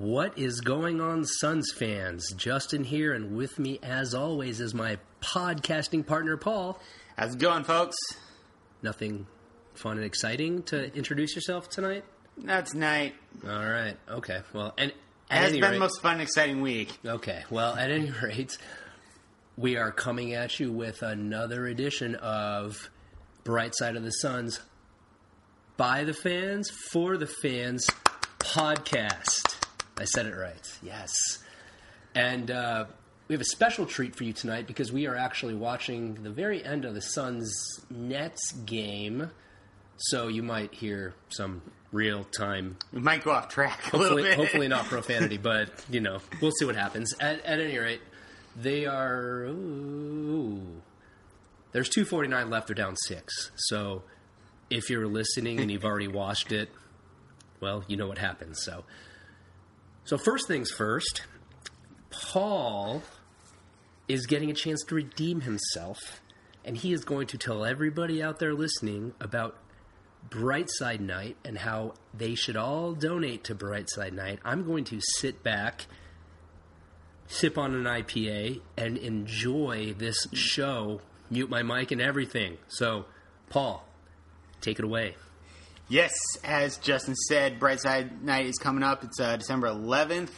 What is going on, Suns fans? Justin here, and with me, as always, is my podcasting partner, Paul. How's it going, folks? Nothing fun and exciting to introduce yourself tonight? That's night. All right. Okay. Well, and It at has any been rate, the most fun, and exciting week. okay. Well, at any rate, we are coming at you with another edition of Bright Side of the Suns by the fans for the fans podcast. I said it right. Yes. And uh, we have a special treat for you tonight because we are actually watching the very end of the Suns Nets game. So you might hear some real time We might go off track a little hopefully, bit. hopefully not profanity, but you know, we'll see what happens. At, at any rate, they are. Ooh, there's 249 left. They're down six. So if you're listening and you've already watched it, well, you know what happens. So, so first things first, Paul is getting a chance to redeem himself, and he is going to tell everybody out there listening about Brightside Night and how they should all donate to Brightside Night. I'm going to sit back, sip on an IPA, and enjoy this show, mute my mic and everything. So, Paul, take it away. Yes, as Justin said, Brightside Night is coming up. It's uh, December 11th.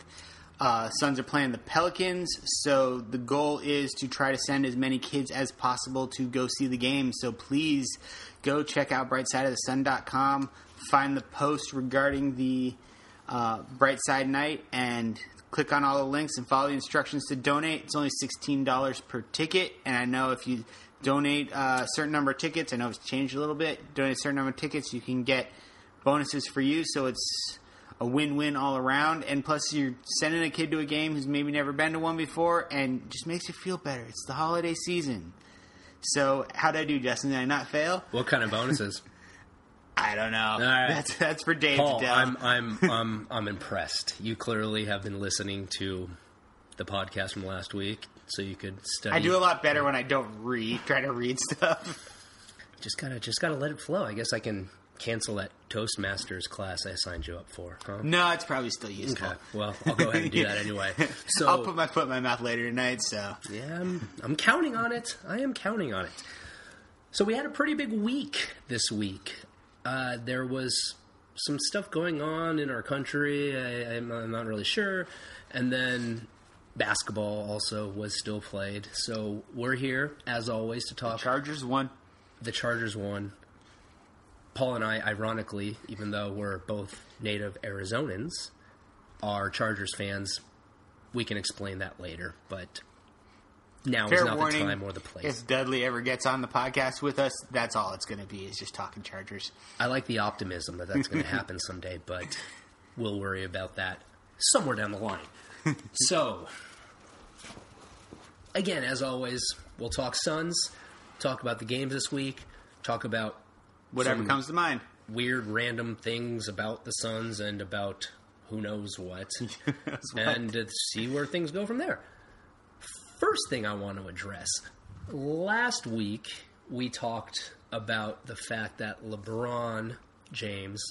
Uh, Suns are playing the Pelicans, so the goal is to try to send as many kids as possible to go see the game. So please go check out brightsideofthesun.com, find the post regarding the uh, Brightside Night, and click on all the links and follow the instructions to donate. It's only $16 per ticket, and I know if you donate uh, a certain number of tickets, I know it's changed a little bit, donate a certain number of tickets, you can get bonuses for you, so it's a win-win all around. And plus, you're sending a kid to a game who's maybe never been to one before, and just makes you feel better. It's the holiday season. So, how did I do, Justin? Did I not fail? What kind of bonuses? I don't know. right. That's that's for Dave Paul, to tell. I'm I'm I'm I'm impressed. You clearly have been listening to the podcast from last week, so you could study. I do a lot better when I don't read, try to read stuff. Just gotta just gotta let it flow. I guess I can cancel that Toastmasters class I signed you up for. Huh? No, it's probably still useful. Okay. Well, I'll go ahead and do that anyway. So I'll put my foot in my mouth later tonight. So Yeah, I'm, I'm counting on it. I am counting on it. So we had a pretty big week this week. Uh, there was some stuff going on in our country. I, I'm, I'm not really sure. And then basketball also was still played. So we're here, as always, to talk. Chargers won. the Chargers won. Paul and I, ironically, even though we're both native Arizonans, are Chargers fans. We can explain that later, but now is not warning. the time or the place. If Dudley ever gets on the podcast with us, that's all it's going to be is just talking Chargers. I like the optimism that that's going to happen someday, but we'll worry about that somewhere down the line. so, again, as always, we'll talk Suns, talk about the games this week, talk about Whatever comes to mind. weird random things about the Suns and about who knows what, and to see where things go from there. First thing I want to address last week we talked about the fact that LeBron James,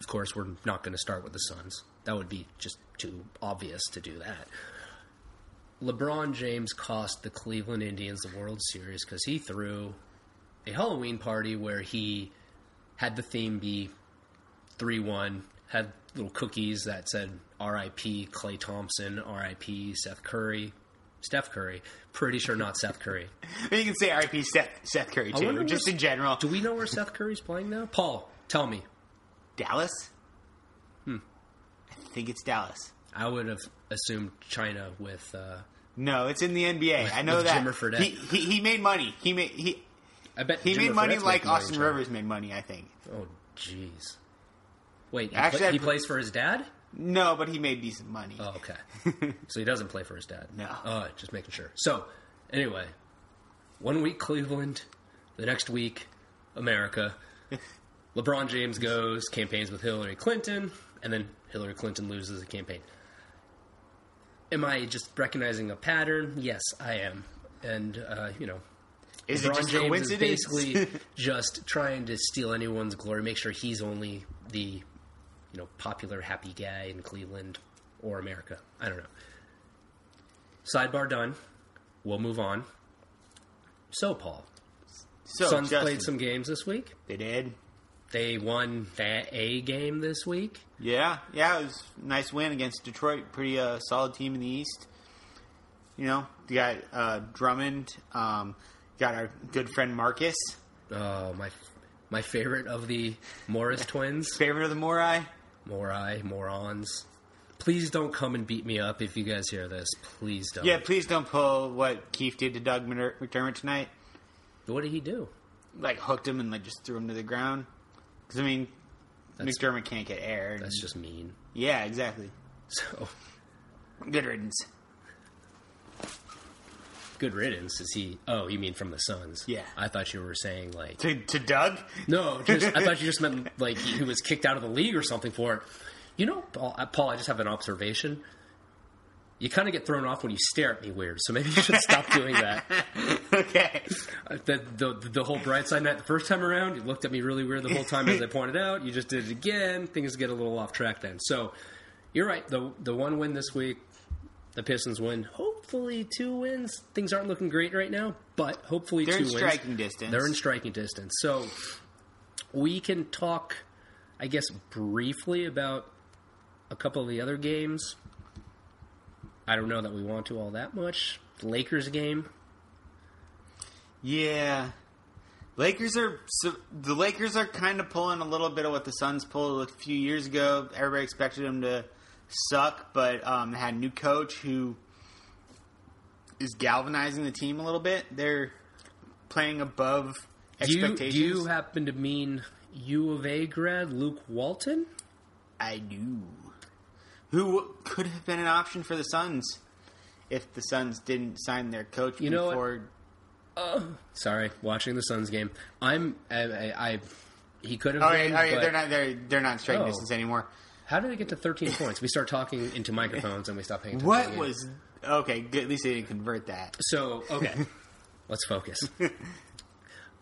of course, we're not going to start with the Suns. That would be just too obvious to do that. LeBron James cost the Cleveland Indians the World Series because he threw a Halloween party where he had the theme be 3 1, had little cookies that said RIP Klay Thompson, RIP Seth Curry, Steph Curry. Pretty sure not Seth Curry. You can say RIP Seth, Seth Curry too, just in general. Do we know where Seth Curry's playing now? Paul, tell me. Dallas? Hmm. I think it's Dallas. I would have assumed China with. Uh, No, it's in the NBA. I know that. Jimmer Fredette. He, he he made money. He made he I bet he Jimmer made money Fredette's like money Austin Rivers made money. I think. Oh, jeez. Wait, he, Actually, pla- he plays for his dad? No, but he made decent money. Oh, okay. so he doesn't play for his dad. No. Oh, just making sure. So, anyway, one week Cleveland, the next week America. LeBron James goes campaigns with Hillary Clinton, and then Hillary Clinton loses the campaign. Am I just recognizing a pattern? Yes, I am. And uh, you know, Is it LeBron just James is basically just trying to steal anyone's glory, make sure he's only the you know popular happy guy in Cleveland. or America. I don't know. Sidebar done. We'll move on. So, Paul, So Suns Justin, played some games this week. They did. They won that a game this week. Yeah, yeah, it was a nice win against Detroit. Pretty uh, solid team in the East. You know, you got uh, Drummond. Um, got our good friend Marcus, Oh, my my favorite of the Morris twins. favorite of the Morai. Morai, morons. Please don't come and beat me up if you guys hear this. Please don't. Yeah, please don't pull what Keith did to Doug Mc- McDermott tonight. What did he do? Like hooked him and like just threw him to the ground. Because I mean, That's- McDermott can't get aired. That's just mean. yeah, exactly. So Good riddance. good riddance. Is he? Oh, you mean from the Suns? Yeah. I thought you were saying like To to Doug. no. Just, I thought you just meant like he was kicked out of the league or something for it. You know, Paul. Paul, I just have an observation. You kind of get thrown off when you stare at me weird, so maybe you should stop doing that. okay. Uh, The, the the whole bright side night the first time around, you looked at me really weird the whole time as I pointed out. You just did it again. Things get a little off track then. So you're right. The the one win this week, the Pistons win. Hopefully two wins. Things aren't looking great right now, but hopefully They're two in wins. striking distance. They're in striking distance. So we can talk, I guess, briefly about a couple of the other games. I don't know that we want to all that much. The Lakers game. Yeah. Lakers are so, the Lakers are kind of pulling a little bit of what the Suns pulled a few years ago. Everybody expected them to suck, but um, had a new coach who is galvanizing the team a little bit. They're playing above Do you, expectations. do you happen to mean U of A grad Luke Walton? I do. Who could have been an option for the Suns if the Suns didn't sign their coach You know before? Sorry, watching the Suns game. I'm I, I, I he could have. Oh, been, yeah, oh, but they're not. They're they're not striking Oh. distance anymore. How did they get to 13 points? We start talking into microphones and we stop paying attention. What was okay? Good, at least they didn't convert that. So okay, let's focus.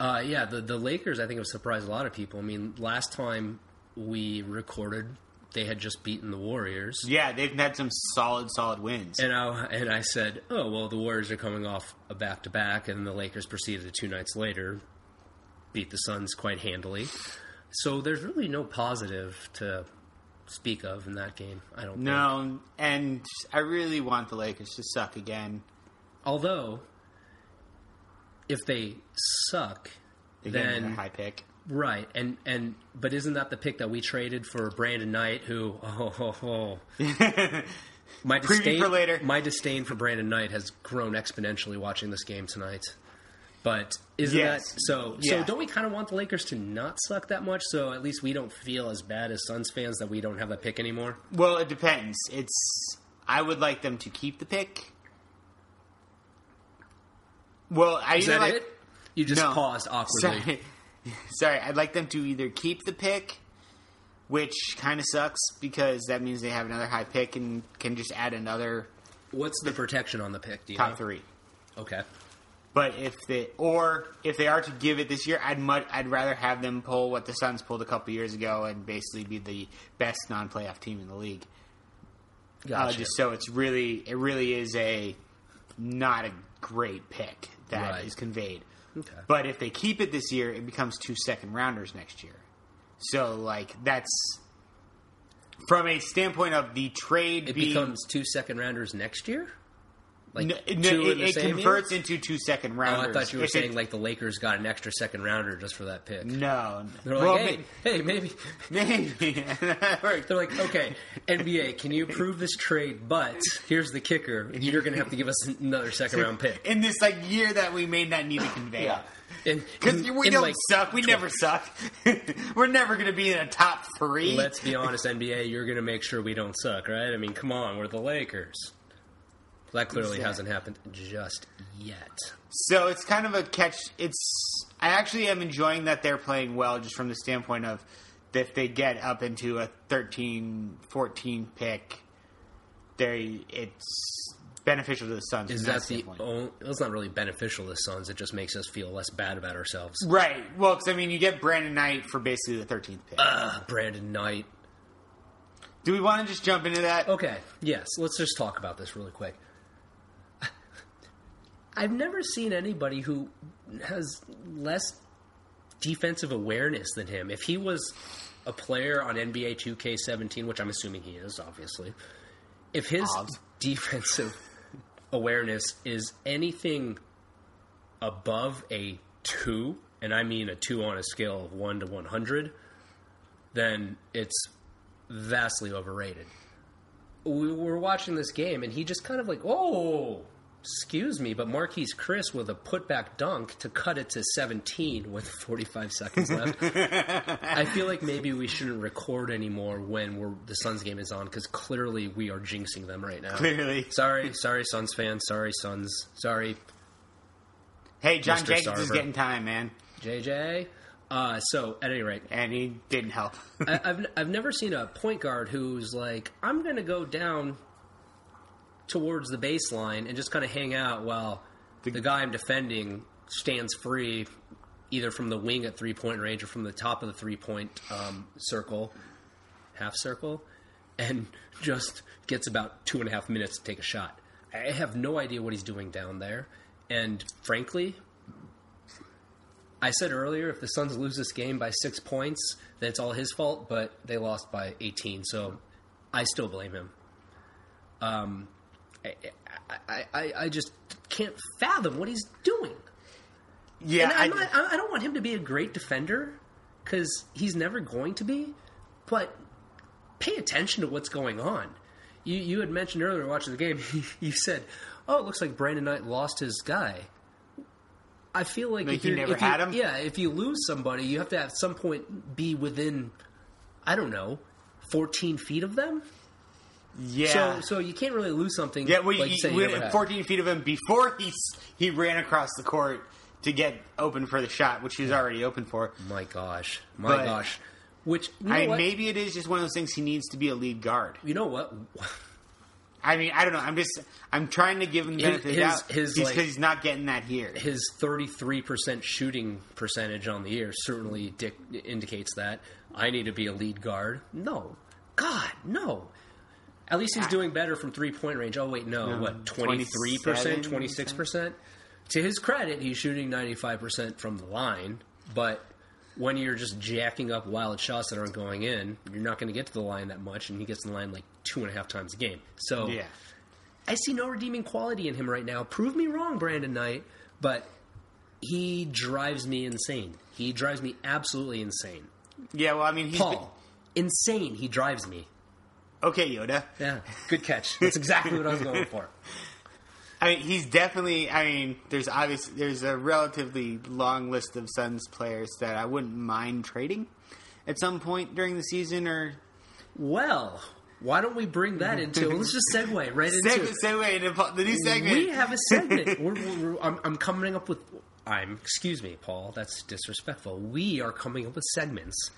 Uh, yeah, the the Lakers I think have surprised a lot of people. I mean, last time we recorded, they had just beaten the Warriors, Yeah, they've had some solid, solid wins. and I and I said, oh well, the Warriors are coming off a back to back, and the Lakers proceeded two nights later beat the Suns quite handily. So there's really no positive to speak of in that game. I don't. Think. no, and I really want the Lakers to suck again. Although, if they suck, They then high pick. Right, and and but isn't that the pick that we traded for Brandon Knight? Who, oh, oh, oh. my disdain for later. My disdain for Brandon Knight has grown exponentially watching this game tonight. But isn't Yes. that so? Yeah. So don't we kind of want the Lakers to not suck that much? So at least we don't feel as bad as Suns fans that we don't have that pick anymore. Well, it depends. It's I would like them to keep the pick. Well, I Is that like, it? You just No. paused awkwardly. Sorry. Sorry, I'd like them to either keep the pick, which kind of sucks because that means they have another high pick and can just add another What's the protection on the pick? Do you top know? three. Okay. But if they or if they are to give it this year, I'd much, I'd rather have them pull what the Suns pulled a couple years ago and basically be the best non-playoff team in the league. Uh, Gotcha. just so it's really it really is a not a great pick that is Right. conveyed. Okay. But if they keep it this year, it becomes two second rounders next year. So like that's from a standpoint of the trade it being becomes two second rounders next year. Like no, two no, in it, the it same year? converts into two second Oh, rounders. I thought you were If it- saying like the Lakers got an extra second rounder just for that pick. no. They're like, well, hey, hey, maybe. maybe, maybe. That worked. They're like, okay, NBA, can you approve this trade? But here's the kicker: you're going to have to give us another second round pick. in this like year that we may not need to convey. And, Because we in, don't like, suck. We never suck. We're never going to be in a top three. Let's be honest, NBA, you're going to make sure we don't suck, right? I mean, come on, we're the Lakers. That clearly Exactly. hasn't happened just yet. So it's kind of a catch. It's I actually am enjoying that they're playing well, just from the standpoint of that if they get up into a 13, 14 pick, they it's beneficial to the Suns. Is from that the standpoint. only? It's not really beneficial to the Suns. It just makes us feel less bad about ourselves. right? Well, because I mean, you get Brandon Knight for basically the thirteenth pick. Ah, Brandon Knight. Do we want to just jump into that? Okay, yes, let's just talk about this really quick. I've never seen anybody who has less defensive awareness than him. If he was a player on NBA 2K17, which I'm assuming he is, obviously, if his defensive awareness is anything above a 2, and I mean a 2 on a scale of 1 to 100, then it's vastly overrated. We were watching this game, and he just kind of like, oh, excuse me, but Marquese Chriss with a putback dunk to cut it to 17 with 45 seconds left. I feel like maybe we shouldn't record anymore when we're, the Suns game is on because clearly we are jinxing them right now. Clearly. Sorry, sorry, Suns fans. Sorry, Suns. Sorry, Hey, John Mr. Jenkins is getting time, man, JJ. Uh, so, at any rate, and he didn't help. I, I've I've never seen a point guard who's like, I'm going to go down towards the baseline and just kind of hang out while the, guy I'm defending stands free, either from the wing at three point range or from the top of the three point um, circle, half circle, and just gets about two and a half minutes to take a shot. I have no idea what he's doing down there, and frankly, I said earlier, if the Suns lose this game by six points, then it's all his fault. But they lost by 18, so I still blame him. Um, I, I, I, just can't fathom what he's doing. yeah, and I, not, I I don't want him to be a great defender because he's never going to be. But pay attention to what's going on. You you had mentioned earlier watching the game. You said, "Oh, it looks like Brandon Knight lost his guy." I feel like, Like if you never if you, had him? Yeah, if you lose somebody, you have to at some point be within, I don't know, fourteen feet of them. Yeah. So so you can't really lose something. yeah, well, like you, you say you we- never had. 14 feet of him before he he ran across the court to get open for the shot, which he was already open for. My gosh, my But- gosh. Which you know I maybe it is just one of those things he needs to be a lead guard. you know what? I mean, I don't know. I'm just I'm trying to give him the His- benefit of the his- doubt. his, He's like- because he's not getting that here. his 33% shooting percentage on the year certainly dic- indicates that I need to be a lead guard. No. God, no. At least he's ah. doing better from three point range. Oh, wait, no. No, what, 23%, 26%? To his credit, he's shooting 95% from the line, but when you're just jacking up wild shots that aren't going in, you're not going to get to the line that much, and he gets to the line like two and a half times a game. So Yeah. I see no redeeming quality in him right now. Prove me wrong, Brandon Knight, but he drives me insane. He drives me absolutely insane. Yeah, well, I mean, he's Paul, insane. He drives me. Okay, Yoda. Yeah, good catch. That's exactly what I was going for. I mean, he's definitely. I mean, there's obvious. There's a relatively long list of Suns players that I wouldn't mind trading at some point during the season or Well, why don't we bring that into? Let's just segue right into segue, segue into the new segment. We have a segment. We're, we're- I'm, I'm coming up with. I'm. Excuse me, Paul. That's disrespectful. We are coming up with segments.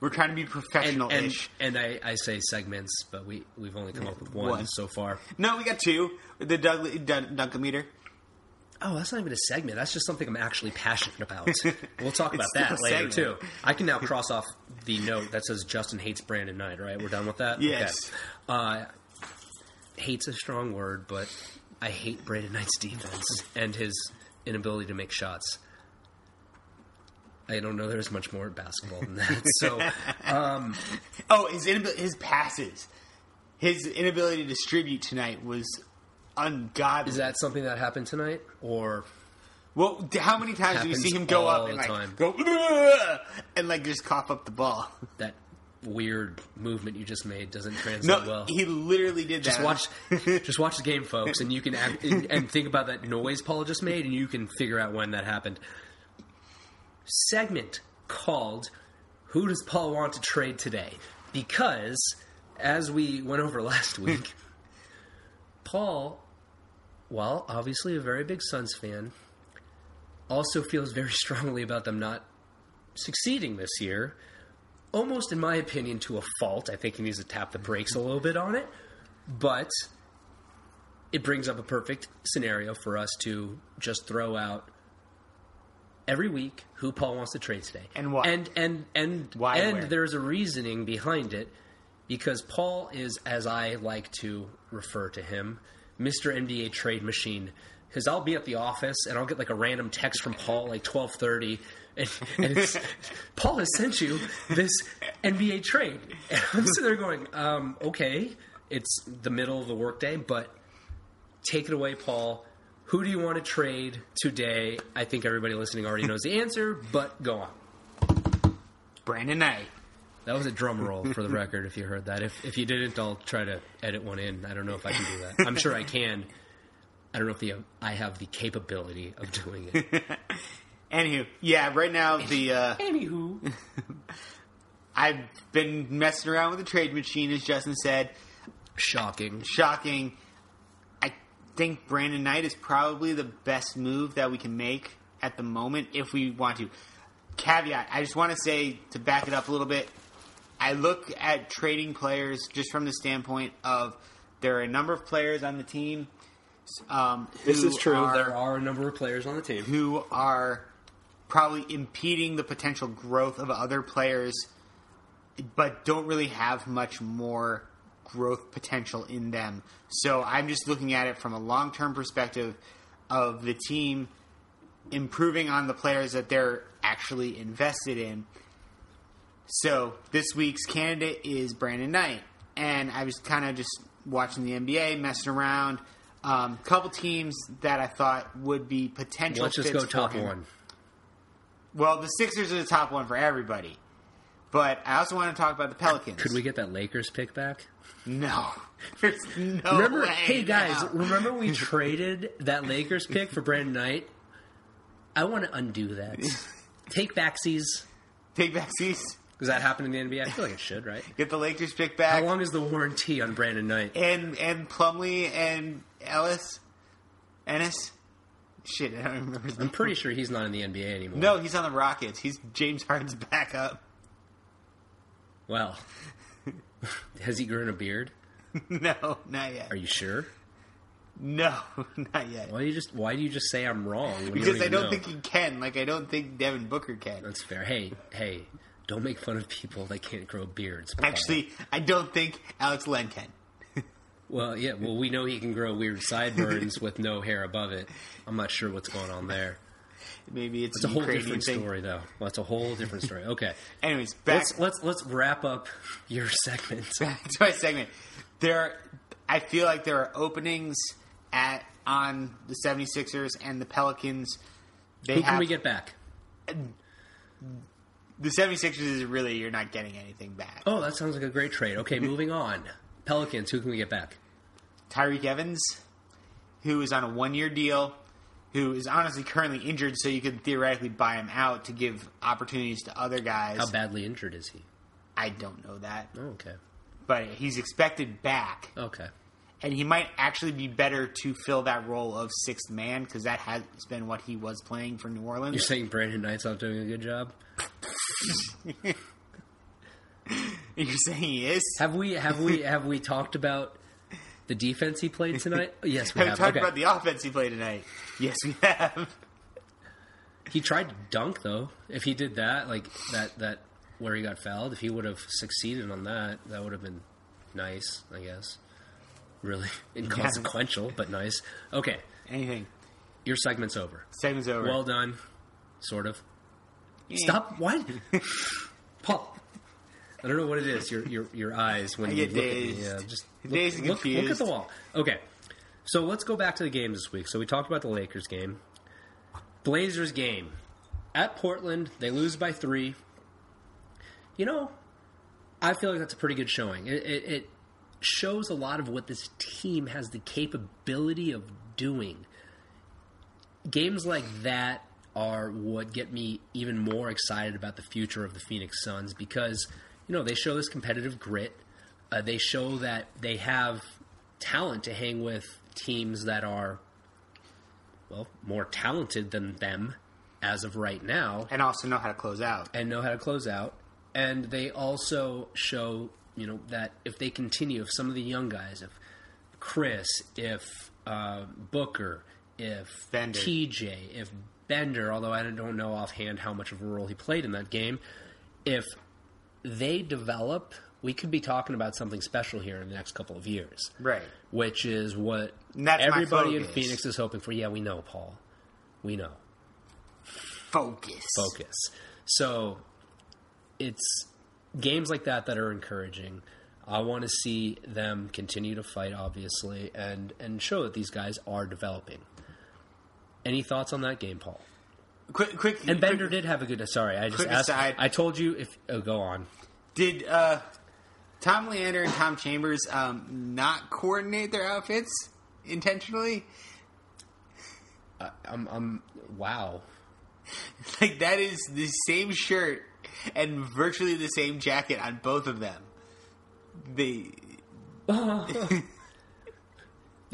We're trying to be professional-ish. and, and I, I say segments, but we we've only come up with one, One. so far. no, we got two. The Doug, Dun, Dunkometer. Oh, that's not even a segment. That's just something I'm actually passionate about. we'll talk about It's that still a later segment. too. I can now cross off the note that says Justin hates Brandon Knight. Right, we're done with that. Yes. Okay. Uh, hates a strong word, but I hate Brandon Knight's defense and his inability to make shots. I don't know there's much more basketball than that. So um, Oh, his inabil- his passes, his inability to distribute tonight was ungodly. is that something that happened tonight, or well? How many times do we see him go up and the like time. go and like just cough up the ball? that weird movement you just made doesn't translate No, well? he literally did Just that. watch, just watch the game, folks, and you can act, and, and think about that noise Paul just made, and you can figure out when that happened. Segment called "Who Does Paul Want to Trade Today?" Because, as we went over last week, Paul, while obviously a very big Suns fan, also feels very strongly about them not succeeding this year. Almost, in my opinion, to a fault. I think he needs to tap the brakes a little bit on it. But it brings up a perfect scenario for us to just throw out every week who Paul wants to trade today. And why. And and and Why and there's a reasoning behind it. because Paul is, as I like to refer to him, Mr. NBA trade machine. Because I'll be at the office and I'll get like a random text from Paul like twelve thirty, and, and it's Paul has sent you this NBA trade. And I'm sitting there going, um, okay, it's the middle of the workday, but take it away, Paul. Who do you want to trade today? I think everybody listening already knows the answer, but go on. Brandon Knight. That was a drum roll for the record. If you heard that, if if you didn't, I'll try to edit one in. I don't know if I can do that. I'm sure I can. I don't know if the I have the capability of doing it. Anywho, yeah, right now the uh, Anywho, I've been messing around with the trade machine, as Justin said. shocking. Shocking. I think Brandon Knight is probably the best move that we can make at the moment if we want to. Caveat: I just want to say to back it up a little bit. I look at trading players just from the standpoint of there are a number of players on the team. Um, who are- there are a number of players on the team. who are probably impeding the potential growth of other players, but don't really have much more growth potential in them. So I'm just looking at it from a long term perspective of the team improving on the players that they're actually invested in. So this week's candidate is Brandon Knight, and I was kind of just watching the NBA, messing around. Um, couple teams that I thought would be potential. Let's just fits go top him. one. Well, the Sixers are the top one for everybody, but I also want to talk about the Pelicans. Could we get that Lakers pick back? No, there's no Remember, way. hey guys, now. remember we traded that Lakers pick for Brandon Knight? I want to undo that. Take backsies. take back seats. Does that happen in the NBA? I feel like it should, right? Get the Lakers pick back. How long is the warranty on Brandon Knight? and and Plumlee and Ellis, Ennis. Shit, I don't remember his I'm pretty sure he's not in the NBA anymore. No, he's on the Rockets. He's James Harden's backup. Well, has he grown a beard? no, not yet. Are you sure? No, not yet. Why do you just Why do you just say I'm wrong? Because I don't know? think he can. Like I don't think Devin Booker can. that's fair. Hey, hey, don't make fun of people that can't grow beards. Paul. Actually, I don't think Alex Len can. well, yeah, well, we know he can grow weird sideburns with no hair above it. I'm not sure what's going on there. Maybe it's, It's a whole different thing. story, though. Well, it's a whole different story. Okay, Anyways, back let's let's let's wrap up your segment. back to my segment. There, are, I feel like there are openings at on the 76ers and the Pelicans. They Who have can we get back? the 76ers is really you're not getting anything back. Oh, that sounds like a great trade. Okay, moving on. Pelicans. Who can we get back? Tyreke Evans, who is on a one year deal, who is honestly currently injured, so you could theoretically buy him out to give opportunities to other guys. How badly injured is he? I don't know that, Oh, okay. but he's expected back. Okay. and he might actually be better to fill that role of sixth man because that has been what he was playing for New Orleans. You're saying Brandon Knight's not doing a good job? You're saying he is? Have we have we have we talked about the defense he played tonight? Yes, we Have we talked Okay. about the offense he played tonight? Yes, we have. He tried to dunk though. If he did that, like that that where he got fouled, if he would have succeeded on that, that would have been nice, I guess. Really inconsequential, but nice. Okay, Anything. your segment's over. Segment's over. Well done, sort of. Yeah. Stop. What? Paul. I don't know what it is. Your your your eyes when I you look at me. Yeah, just look, Dazed look, look at the wall. Okay. So let's go back to the games this week. So we talked about the Lakers game. Blazers game. At Portland, they lose by three. You know, I feel like that's a pretty good showing. It, it, it shows a lot of what this team has the capability of doing games like that are what get me even more excited about the future of the Phoenix Suns because you know they show this competitive grit. Uh, they show that they have talent to hang with teams that are well more talented than them as of right now and also know how to close out. and know how to close out. And they also show, you know, that if they continue, if some of the young guys, if Chriss, if uh, Booker, if Bender. TJ, if Bender, although I don't know offhand how much of a role he played in that game, if they develop we could be talking about something special here in the next couple of years, Right. which is what And that's my everybody in. Phoenix is hoping for. Yeah, we know, Paul. We know. Focus. Focus. So it's games like that that are encouraging. I want to see them continue to fight, obviously, and and show that these guys are developing. Any thoughts on that game, Paul? Quick, quick. And Bender quick- did have a good. Sorry, I just asked. aside. I told you if. Oh, go on. Did uh, Tom Leander and Tom Chambers um, not coordinate their outfits intentionally? I, I'm. I'm. Wow. Like that is the same shirt and virtually the same jacket on both of them. They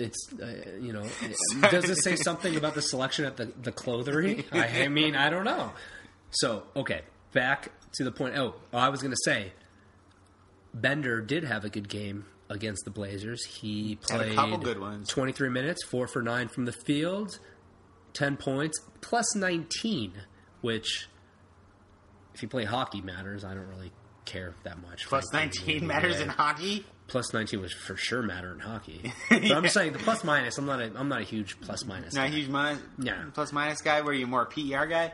It's uh, you know. it- does it say something about the selection at the the clothery? I, I mean, I don't know. So okay, back to the point. Oh, I was going to say, Bender did have a good game against the Blazers. He played couple good ones. Twenty three minutes, four for nine from the field, ten points plus nineteen, which if you play hockey matters. I don't really care that much. nineteen matters in hockey. Plus 19 was for sure matter in hockey. But I'm saying the plus minus. I'm not a I'm not a huge plus minus. Not a guy. huge minus, Yeah. plus minus guy. Were you more a PER guy?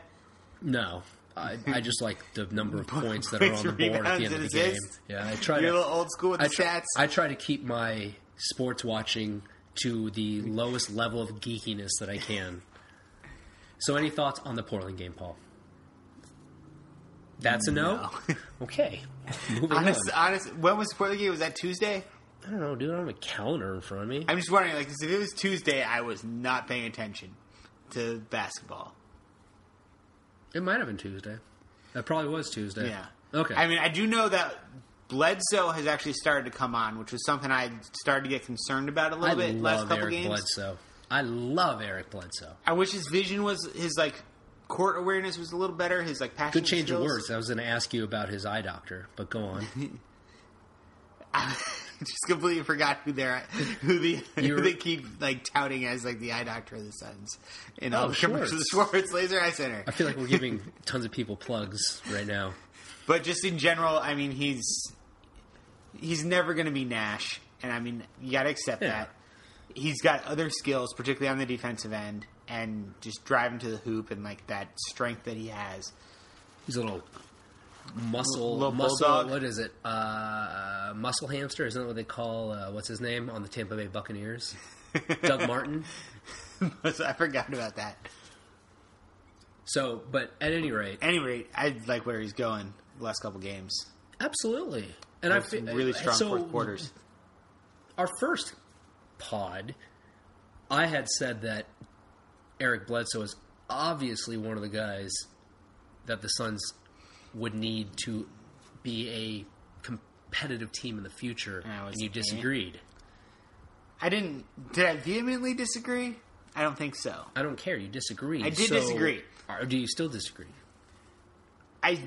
No, I, I just like the number of points that are on the board at the end of the game. Yeah, I try You're a to little old school with I the try, stats. I try to keep my sports watching to the lowest level of geekiness that I can. So, any thoughts on the Portland game, Paul? That's a no. Okay, moving honest, on. honest. When was the game? Was that Tuesday? I don't know, dude. I don't have a calendar in front of me. I'm just wondering. Like, 'cause if it was Tuesday, I was not paying attention to basketball. It might have been Tuesday. That probably was Tuesday. Yeah. Okay. I mean, I do know that Bledsoe has actually started to come on, which was something I started to get concerned about a I little bit last love couple Eric games. Bledsoe. I love Eric Bledsoe. I wish his vision was his like court awareness was a little better. His like passion. Good change skills. of words. I was going to ask you about his eye doctor, but go on. I just completely forgot who they're who the who they keep like touting as like the eye doctor of the Suns in oh, all Oh, the commercials. Schwartz Laser Eye Center. I feel like we're giving tons of people plugs right now. But just in general, I mean, he's he's never going to be Nash, and I mean, you got to accept Yeah. that. He's got other skills, particularly on the defensive end, and just driving to the hoop and like that strength that he has. He's a little muscle, Little muscle. bulldog? What is it? Uh, muscle hamster? Isn't that what they call? Uh, what's his name on the Tampa Bay Buccaneers? Doug Martin. I forgot about that. So, but at any rate, any rate, I like where he's going the last couple games. absolutely. And I some really strong so fourth quarters. our first pod, I had said that Eric Bledsoe is obviously one of the guys that the Suns would need to be a competitive team in the future, And and you disagreed. I didn't. Did I vehemently disagree? I don't think so. I don't care. You disagreed. I did So- disagree. Or do you still disagree? I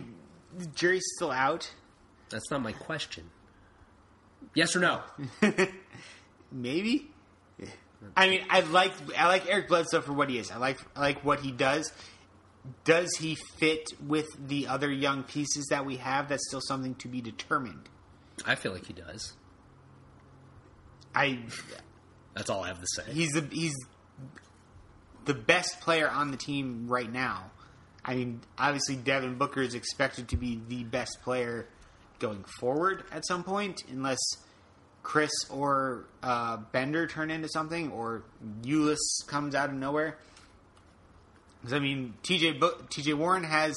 the jury's still out. That's not my question. Yes or no? Maybe. I mean, I like I like Eric Bledsoe for what he is. I like I like what he does. Does he fit with the other young pieces that we have? That's still something to be determined. I feel like he does. I That's all I have to say. he's the he's the best player on the team right now. I mean, obviously Devin Booker is expected to be the best player going forward at some point, unless Chriss or uh, Bender turn into something, or Ulis comes out of nowhere. Because I mean, TJ Bo- TJ Warren has,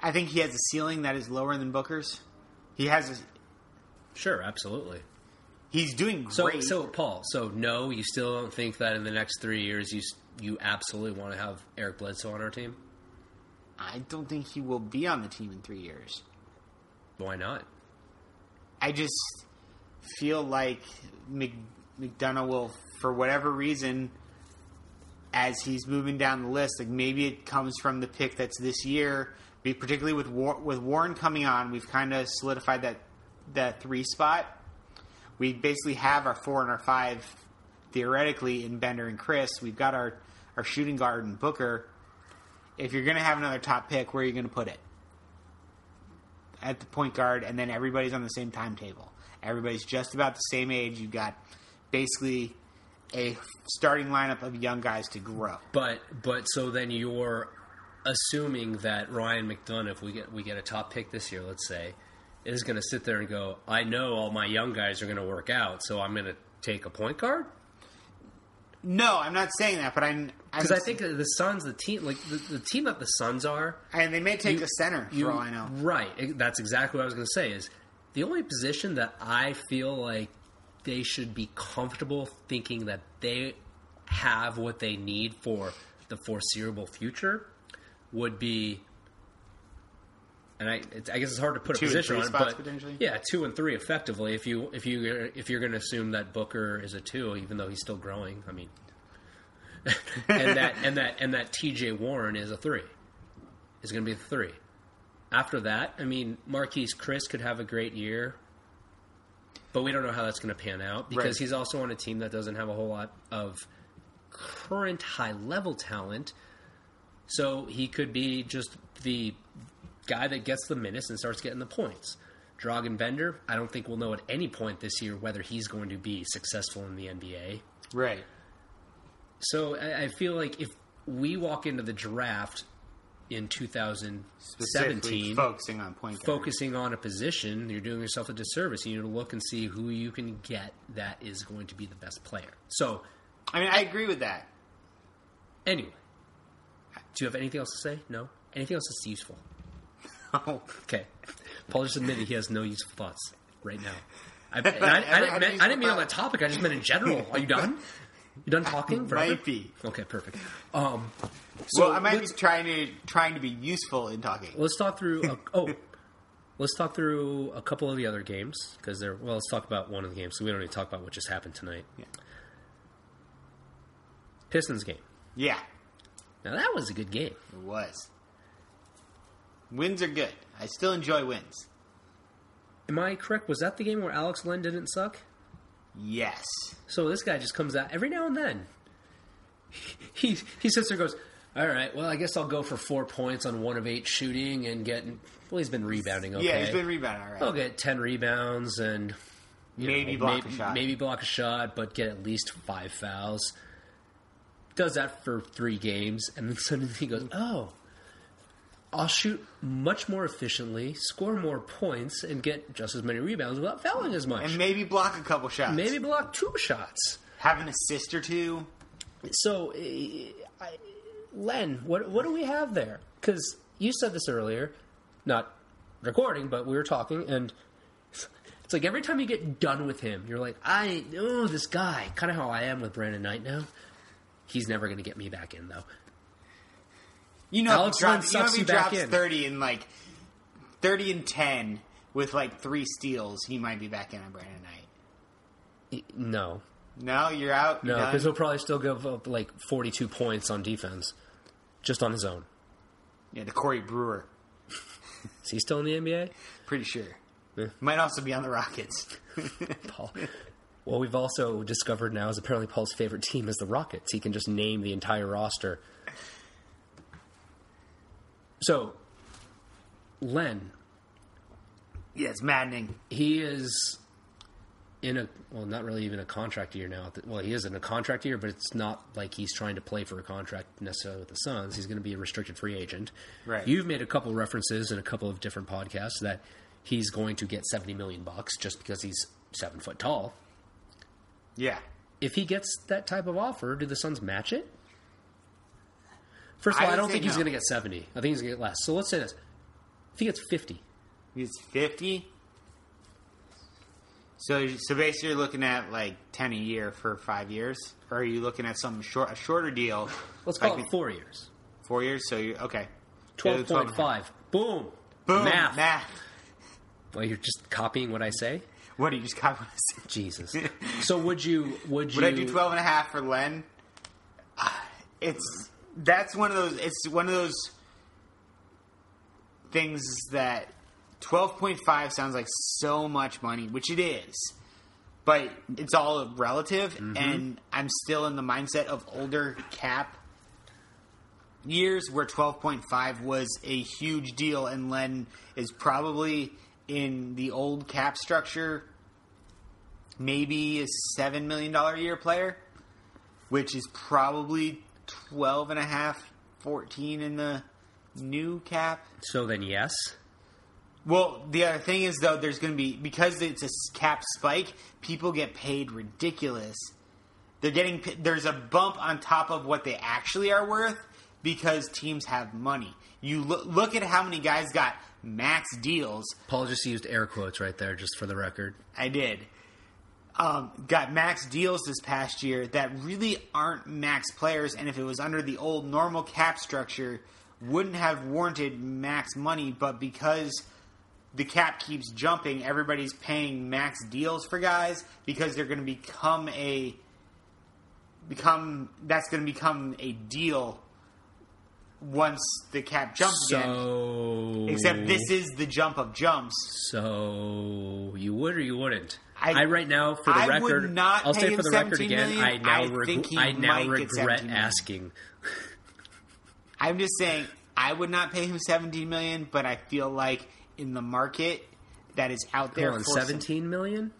I think he has a ceiling that is lower than Booker's. He has, a, Sure, absolutely. he's doing So, great. so Paul, so no, you still don't think that in the next three years you you absolutely want to have Eric Bledsoe on our team? I don't think he will be on the team in three years. Why not? I just feel like Mc, McDonough will, for whatever reason, as he's moving down the list, like maybe it comes from the pick that's this year. Particularly with War, with Warren coming on, we've kind of solidified that that three spot. We basically have our four and our five theoretically in Bender and Chriss. We've got our our shooting guard and Booker. If you're going to have another top pick, where are you going to put it? at the point guard, and then everybody's on the same timetable. Everybody's just about the same age. You've got basically a starting lineup of young guys to grow. But but so then you're assuming that Ryan McDonough, if we get we get a top pick this year, let's say, is going to sit there and go, I know all my young guys are going to work out, so I'm going to take a point guard. No, I'm not saying that, but I'm Because I think the Suns, the team, like the, the team that the Suns are, and they may take You- a center you- for all I know. Right. That's exactly what I was going to say. Is the only position that I feel like they should be comfortable thinking that they have what they need for the foreseeable future would be. And I, it's, I guess it's hard to put Two a position on, it, but yeah, two and three effectively. If you if you if you're going to assume that Booker is a two, even though he's still growing, I mean, and that and that and that T.J. Warren is a three, is going to be a three. After that, I mean, Marquese Chriss could have a great year, but we don't know how that's going to pan out because Right. he's also on a team that doesn't have a whole lot of current high level talent. So he could be just the guy that gets the minutes and starts getting the points. Dragan Bender, I don't think we'll know at any point this year whether he's going to be successful in the NBA. Right. So I, I feel like if we walk into the draft in 2017, focusing on point guard. focusing on a position, you're doing yourself a disservice. You need to look and see who you can get that is going to be the best player. So I mean, I agree with that. anyway, do you have anything else to say? No. Anything else that's useful? Okay. Paul just admitted he has no useful thoughts right now. I, I, I, Ever didn't, mean- I didn't mean on that topic. I just meant in general. Are you done? You done talking? forever? Might be. Okay, perfect. Um, so well, I might be trying to trying to be useful in talking. let's talk through. A, oh, let's talk through a couple of the other games because they're. Well, let's talk about one of the games. So we don't need to talk about what just happened tonight. Yeah. Pistons game. Yeah, Now that was a good game. it was. Wins are good. I still enjoy wins. Am I correct? Was that the game where Alex Len didn't suck? Yes. So this guy just comes out every now and then. He he sits there and goes, "All right, well, I guess I'll go for four points on one of eight shooting and get." Well, he's been rebounding. Okay, Yeah, he's been rebounding all right. I'll get ten rebounds and Maybe know, block maybe, a shot. Maybe block a shot, but get at least five fouls. Does that for three games, and then suddenly he goes, "Oh, I'll shoot much more efficiently, score more points, and get just as many rebounds without fouling as much. And maybe block a couple shots. maybe block two shots." have an assist or two. So, uh, I, Len, what what do we have there? Because you said this earlier, not recording, but we were talking, and it's like every time you get done with him, you're like, I oh this guy, kind of how I am with Brandon Knight now. He's never going to get me back in though. You know, Alex if he drops, you know if he drops in. thirty and like thirty and ten with like three steals, he might be back in on Brandon Knight. No, No, you're out. no, because he'll probably still give up like 42 points on defense, just on his own. yeah, the Corey Brewer. Is he still in the NBA? Pretty sure. Yeah. Might also be on the Rockets. Paul. What we've also discovered now is apparently Paul's favorite team is the Rockets. He can just name the entire roster. So, Len, yeah, it's maddening. he is in a well, not really even a contract year now. Well, he is in a contract year, but it's not like he's trying to play for a contract necessarily with the Suns. He's going to be a restricted free agent. Right. You've made a couple references in a couple of different podcasts that he's going to get seventy million bucks just because he's seven foot tall. Yeah. if he gets that type of offer, do the Suns match it? First of all, I, would don't say think he's no. going to get 70. I think he's going to get less. So let's say this. If he gets 50, He's fifty. So, so basically, you're looking at like ten a year for five years, or are you looking at some short, a shorter deal? let's call like it four years. four years. So you okay? Yeah, the 12.5. Boom. Boom. Math. Math. Well, you're just copying what I say? What do you just copy? what I said? Jesus. so would you, would you, Would I do 12 and a half for Len? Ah, It's that's one of those. It's one of those things that 12.5 sounds like so much money, which it is. But it's all relative, Mm-hmm. and I'm still in the mindset of older cap years where 12.5 was a huge deal, and Len is probably in the old cap structure, maybe a $7 million a year player, which is probably 12 and a half, 14 in the new cap. So then, yes. Well, the other thing is though, there's going to be because it's a cap spike. People get paid ridiculous. They're getting there's a bump on top of what they actually are worth because teams have money. You look, look at how many guys got max deals. Paul just used air quotes right there, just for the record. I did. Um, got max deals this past year that really aren't max players, and if it was under the old normal cap structure, wouldn't have warranted max money. But because the cap keeps jumping, everybody's paying max deals for guys because they're going to become a become that's going to become a deal once the cap jumps so, again. Except this is the jump of jumps. So you would or you wouldn't? I, I right now, for the I record, would not I'll pay say him for the record again. million. I now, I reg- think he I now regret asking. I'm just saying I would not pay him 17 million, but I feel like in the market that is out there Hold on, for seventeen million.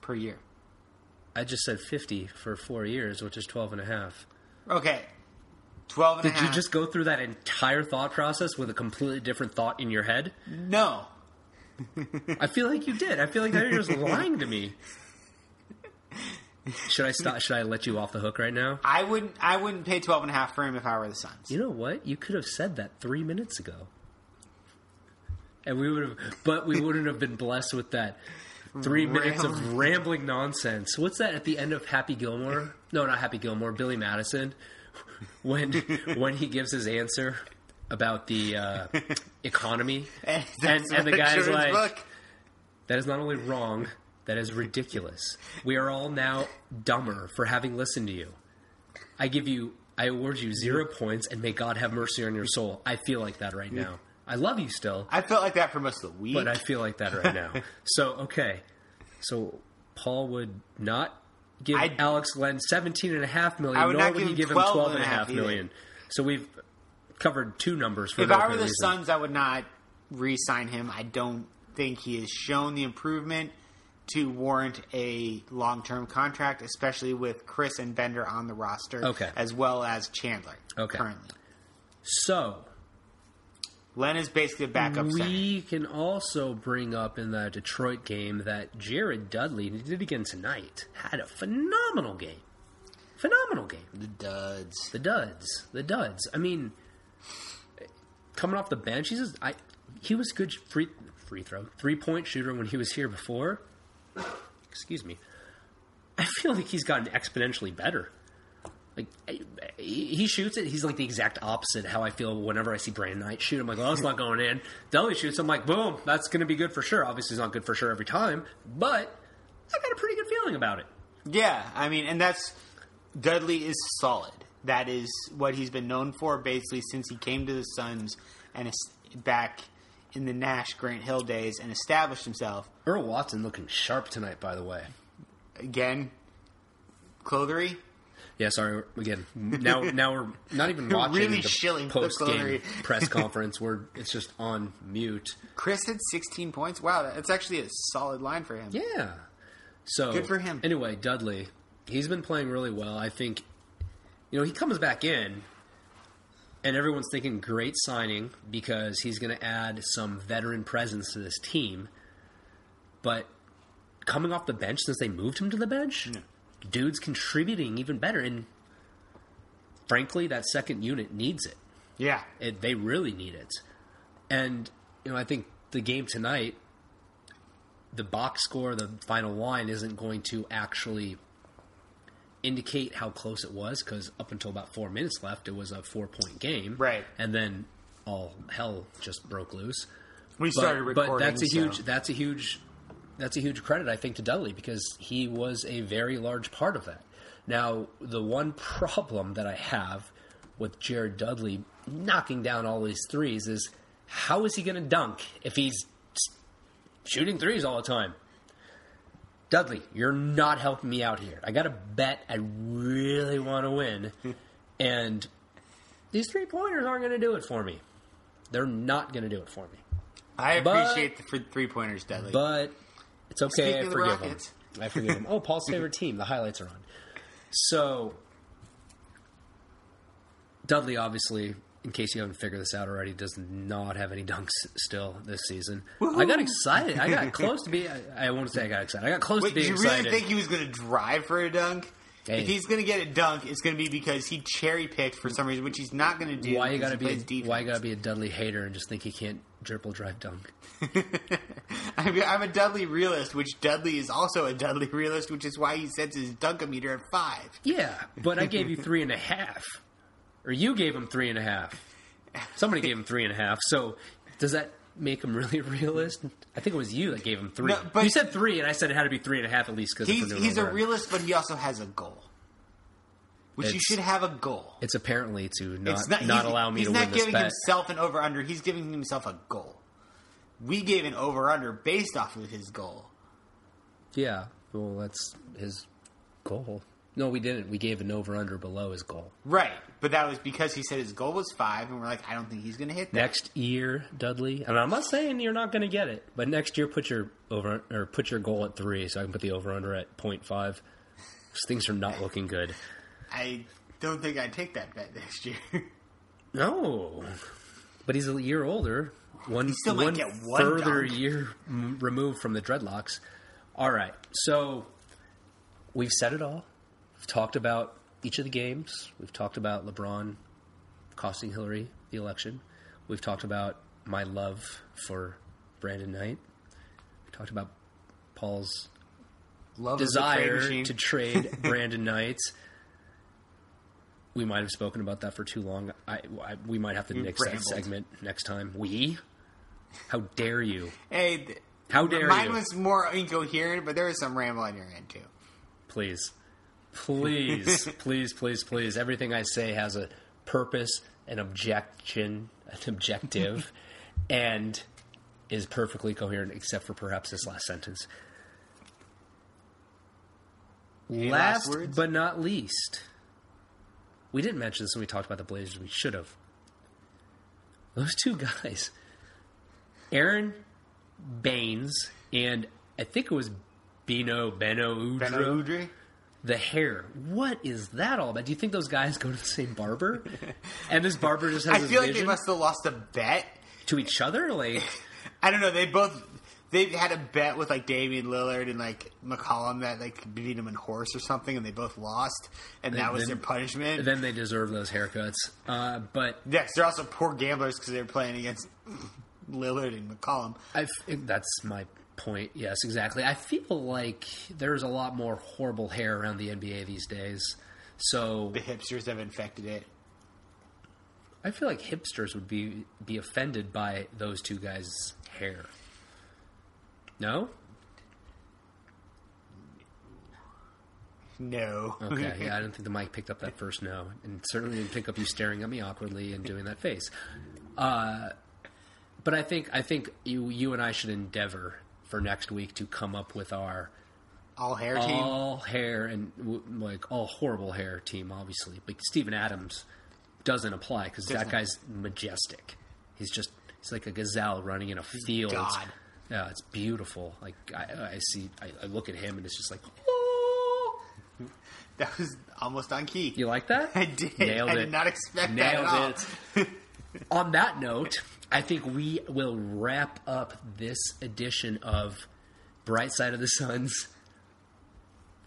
per year. I just said fifty for four years, which is twelve and a half. Okay. 12 and a half. Did you just go through that entire thought process with a completely different thought in your head? No. I feel like you did. I feel like now you're just lying to me. Should I stop? Should I let you off the hook right now? I wouldn't I wouldn't pay 12 and a half for him if I were the Suns. You know what? You could have said that three minutes ago, and we would have. But we wouldn't have been blessed with that three minutes of rambling nonsense. What's that at the end of Happy Gilmore? No, not Happy Gilmore. Billy Madison, when when he gives his answer about the uh, economy, And, and, and the guy's like, book. "That is not only wrong, that is ridiculous. We are all now dumber for having listened to you. I give you, I award you zero points, and may God have mercy on your soul. I feel like that right now. I love you still, I felt like that for most of the week. but I feel like that right now. So okay, so Paul would not give I'd- Alex Len seventeen and a half million, I would nor not would give he him give him 12 twelve and a half million. So we've covered two numbers for if no I were the reason. Suns, I would not re-sign him. I don't think he has shown the improvement to warrant a long-term contract, especially with Chriss and Bender on the roster, Okay. as well as Chandler. Okay. currently, So Len is basically a backup center. We can also bring up in the Detroit game that Jared Dudley he did again tonight. Had a phenomenal game. Phenomenal game. The duds. The duds. The duds. I mean, coming off the bench, he's just, I he was good free free throw three point shooter when he was here before. Excuse me. I feel like he's gotten exponentially better. Like he shoots it, he's like the exact opposite how I feel whenever I see Brandon Knight shoot. I'm like, well, that's not going in. Dudley shoots, I'm like, boom, that's going to be good for sure. Obviously, it's not good for sure every time, but I got a pretty good feeling about it. Yeah, I mean, and that's Dudley is solid. That is what he's been known for basically since he came to the Suns and is back in the Nash Grant Hill days and established himself. Earl Watson looking sharp tonight, by the way. Again, Clothery. Yeah, sorry. Again, now now we're not even watching Really the shilling post game press conference. We're it's just on mute. Chriss had 16 points. Wow, that's actually a solid line for him. Yeah. So Good for him. Anyway, Dudley, he's been playing really well. I think, you know, he comes back in, and everyone's thinking great signing because he's going to add some veteran presence to this team. But coming off the bench since they moved him to the bench, dude's contributing even better. And frankly, that second unit needs it. Yeah. It, they really need it. And, you know, I think the game tonight, the box score, the final line isn't going to actually indicate how close it was because up until about four minutes left, it was a four point game. Right. And then all hell just broke loose. We But, started recording. but that's a so- huge, that's a huge, that's a huge credit, I think, to Dudley because he was a very large part of that. Now, the one problem that I have with Jared Dudley knocking down all these threes is how is he going to dunk if he's shooting threes all the time? Dudley, you're not helping me out here. I got a bet I really want to win, and these three pointers aren't going to do it for me. They're not going to do it for me. I But- appreciate the three pointers, Dudley. But it's okay. Speaking I of the forgive. Rockets. I forgive them. Oh, Paul's favorite team. The highlights are on. So Dudley, obviously, in case you haven't figured this out already, does not have any dunks still this season. I got excited. I got close to be. I, I won't say I got excited. I got close Wait, to being you really excited. think he was going to drive for a dunk? Hey. If he's going to get a dunk, it's going to be because he cherry picked for some reason, which he's not going to do. why you gotta he be? A, defense. why you gotta be a Dudley hater and just think he can't dribble, drive, dunk? I mean, I'm a Dudley realist, which Dudley is also a Dudley realist, which is why he sets his dunkometer at five. Yeah, but I gave you three and a half, or you gave him three and a half. Somebody gave him three and a half. So does that make him really a realist? I think it was you that gave him three. No, but- you said three, and I said it had to be three and a half at least because He's he's a realist, but he also has a goal, which you should have a goal. It's apparently to not It's not, allow me to win this bet. He's not giving himself an over under. He's giving himself a goal. We gave an over under based off of his goal. Yeah, well, that's his goal. No, we didn't. We gave an over under below his goal. Right, but that was because he said his goal was five, and we're like, I don't think he's going to hit that. Next year, Dudley, and I'm not saying you're not going to get it, but next year put your over or put your goal at three, so I can put the over under at 0.5. 'Cause Things are not looking good. I don't think I'd take that bet next year. No, but he's a year older. One, still might one get one further dunk. year m- removed from the dreadlocks. All right, so we've said it all. We've talked about each of the games. We've talked about LeBron costing Hillary the election. We've talked about my love for Brandon Knight. We talked about Paul's Love a trade desire to trade Brandon Knight. We might have spoken about that for too long. I, I we might have to nix that segment next time. We? How dare you? Hey, th- How dare mine you? was more incoherent, but there was some ramble on your end too. Please, please, please, please, please. Everything I say has a purpose, an objection, an objective, and is perfectly coherent, except for perhaps this last sentence. Any last last but not least, we didn't mention this when we talked about the Blazers. We should have. Those two guys, Aron Baynes and I think it was Bino Beno Udrih. Beno? The hair. What is that all about? Do you think those guys go to the same barber? and this barber just has I feel like they must have lost a bet. to each other? Like, I don't know. They both they had a bet with like Damian Lillard and like McCollum that like beat him in horse or something, and they both lost, and that was then- their punishment. then they deserve those haircuts. Uh, but yes, they're also poor gamblers because they're playing against Lillard and McCollum. I f- that's my point. Yes, exactly. I feel like there's a lot more horrible hair around the NBA these days. So The hipsters have infected it. I feel like hipsters would be be offended by those two guys' hair. No? No. Okay, yeah, I don't think the mic picked up that first no, and certainly didn't pick up you staring at me awkwardly and doing that face. Uh, but I think I think you you and I should endeavor for next week to come up with our All hair team. all hair and like all horrible hair team, obviously. But Steven Adams doesn't apply because that guy's majestic. He's just he's like a gazelle running in a field. God. Yeah, it's beautiful. Like I, I see, I, I look at him and it's just like, oh! That was almost on key. you like that? I did. Nailed I it. did not expect Nailed that at it. On that note, I think we will wrap up this edition of Bright Side of the Suns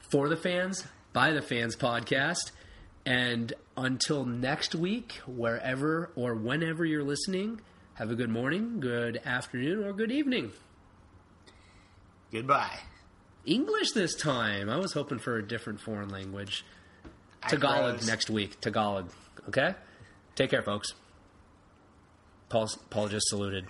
for the fans, by the fans podcast. And until next week, wherever or whenever you're listening, have a good morning, good afternoon, or good evening. Goodbye. English this time. I was hoping for a different foreign language. I Tagalog next week. Tagalog. Okay? Take care, folks. Paul, Paul just saluted.